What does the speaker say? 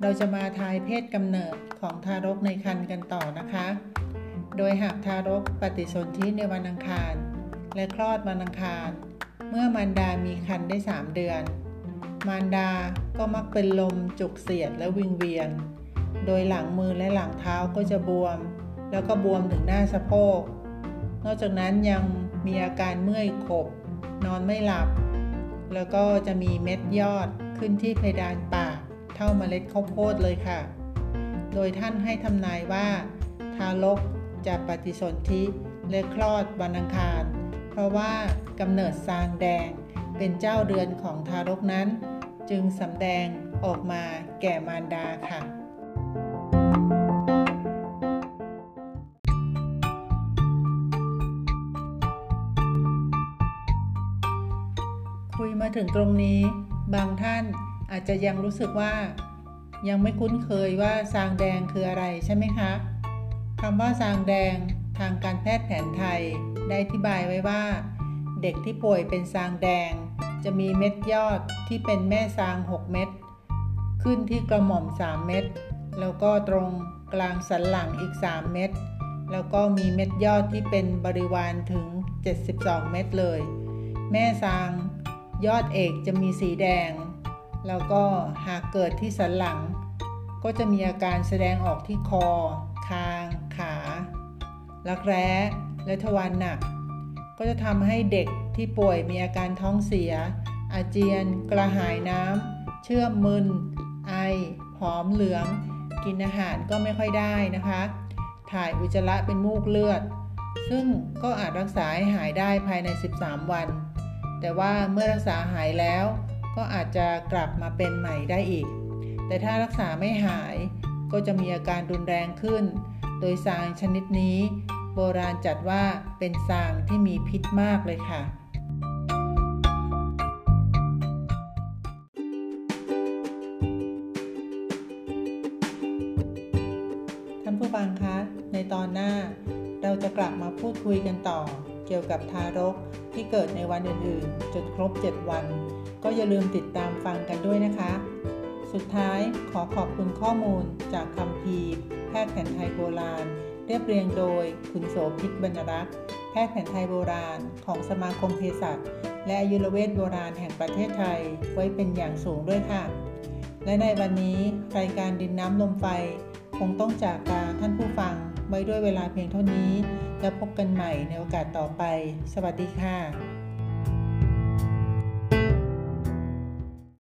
เราจะมาทายเพศกำเนิดของทารกในครรภ์กันต่อนะคะ โดยหากทารกปฏิสนธิในวันอังคาร และคลอดวันอังคาร เมื่อมารดามีครรภ์ได้ 3 เดือน มารดาก็มักเป็นลมจุกเสียดและวิงเวียน โดยหลังมือและหลังเท้าก็จะบวม แล้วก็บวมถึงหน้าสะโพก นอกจากนั้นยังมีอาการเมื่อยขบ นอนไม่หลับ แล้วก็จะมีเม็ดยอดขึ้นที่เพดานปาก ท่าเมล็ดข้าวโพดเลยค่ะ โดยท่านให้ทำนายว่า ทารกจะปฏิสนธิและคลอดวันอังคาร เพราะว่ากำเนิดซางแดงเป็นเจ้าเรือนของทารกนั้น จึงสำแดงออกมาแก่มารดาค่ะคุยมาถึงตรงนี้ บางท่าน อาจจะยังรู้สึกว่า ยังไม่คุ้นเคยว่าซางแดงคืออะไรใช่ไหมคะคำว่าซางแดงทางการแพทย์แผนไทยได้อธิบายไว้ว่า เด็กที่ป่วยเป็นซางแดง จะมีเม็ดยอดที่เป็นแม่ซาง 6 เม็ดขึ้นที่กระหม่อม 3 เม็ดแล้วก็ตรงกลางสันหลังอีก 3 เม็ดแล้วก็มีเม็ดยอดที่เป็นบริวารถึง 72 เม็ดเลย แม่ซางยอดเอกจะมีสีแดง แล้วก็หากเกิดที่สันหลัง ก็จะมีอาการแสดงออกที่คอ คาง ขาลักแร้และทวารหนัก ก็จะทำให้เด็กที่ป่วยมีอาการท้องเสีย อาเจียน กระหายน้ำเชื่อมมึน ไอ ผอมเหลือง กินอาหารก็ไม่ค่อยได้นะคะ ถ่ายอุจจาระเป็นมูกเลือด ซึ่งก็อาจรักษาให้หายได้ภายใน 13 วัน แต่ว่าเมื่อรักษาหายแล้ว ก็อาจจะกลับมาเป็นใหม่ได้อีก แต่ถ้ารักษาไม่หายก็จะมีอาการรุนแรงขึ้น โดยสางชนิดนี้ โบราณจัดว่าเป็นสางที่มีพิษมากเลยค่ะ ท่านผู้ฟังคะ ในตอนหน้าเราจะกลับมาพูดคุยกันต่อ เกี่ยวกับทารกที่เกิดในวันอื่นๆ จนครบ 7 วัน ก็อย่าลืมติดตามฟังกันด้วยนะคะ สุดท้ายขอขอบคุณข้อมูลจากคำพีแพทย์แผนไทยโบราณ เรียบเรียงโดยคุณโสภิตบรรรักษ์แพทย์แผนไทยโบราณ ของสมาคมเภสัชและอายุรเวทโบราณแห่งประเทศไทยไว้เป็นอย่างสูงด้วยค่ะ และในวันนี้รายการดินน้ำลมไฟ คงต้องจากลาท่านผู้ฟังไว้ด้วยเวลาเพียงเท่านี้ แล้วพบกันใหม่ในโอกาสต่อไป สวัสดีค่ะ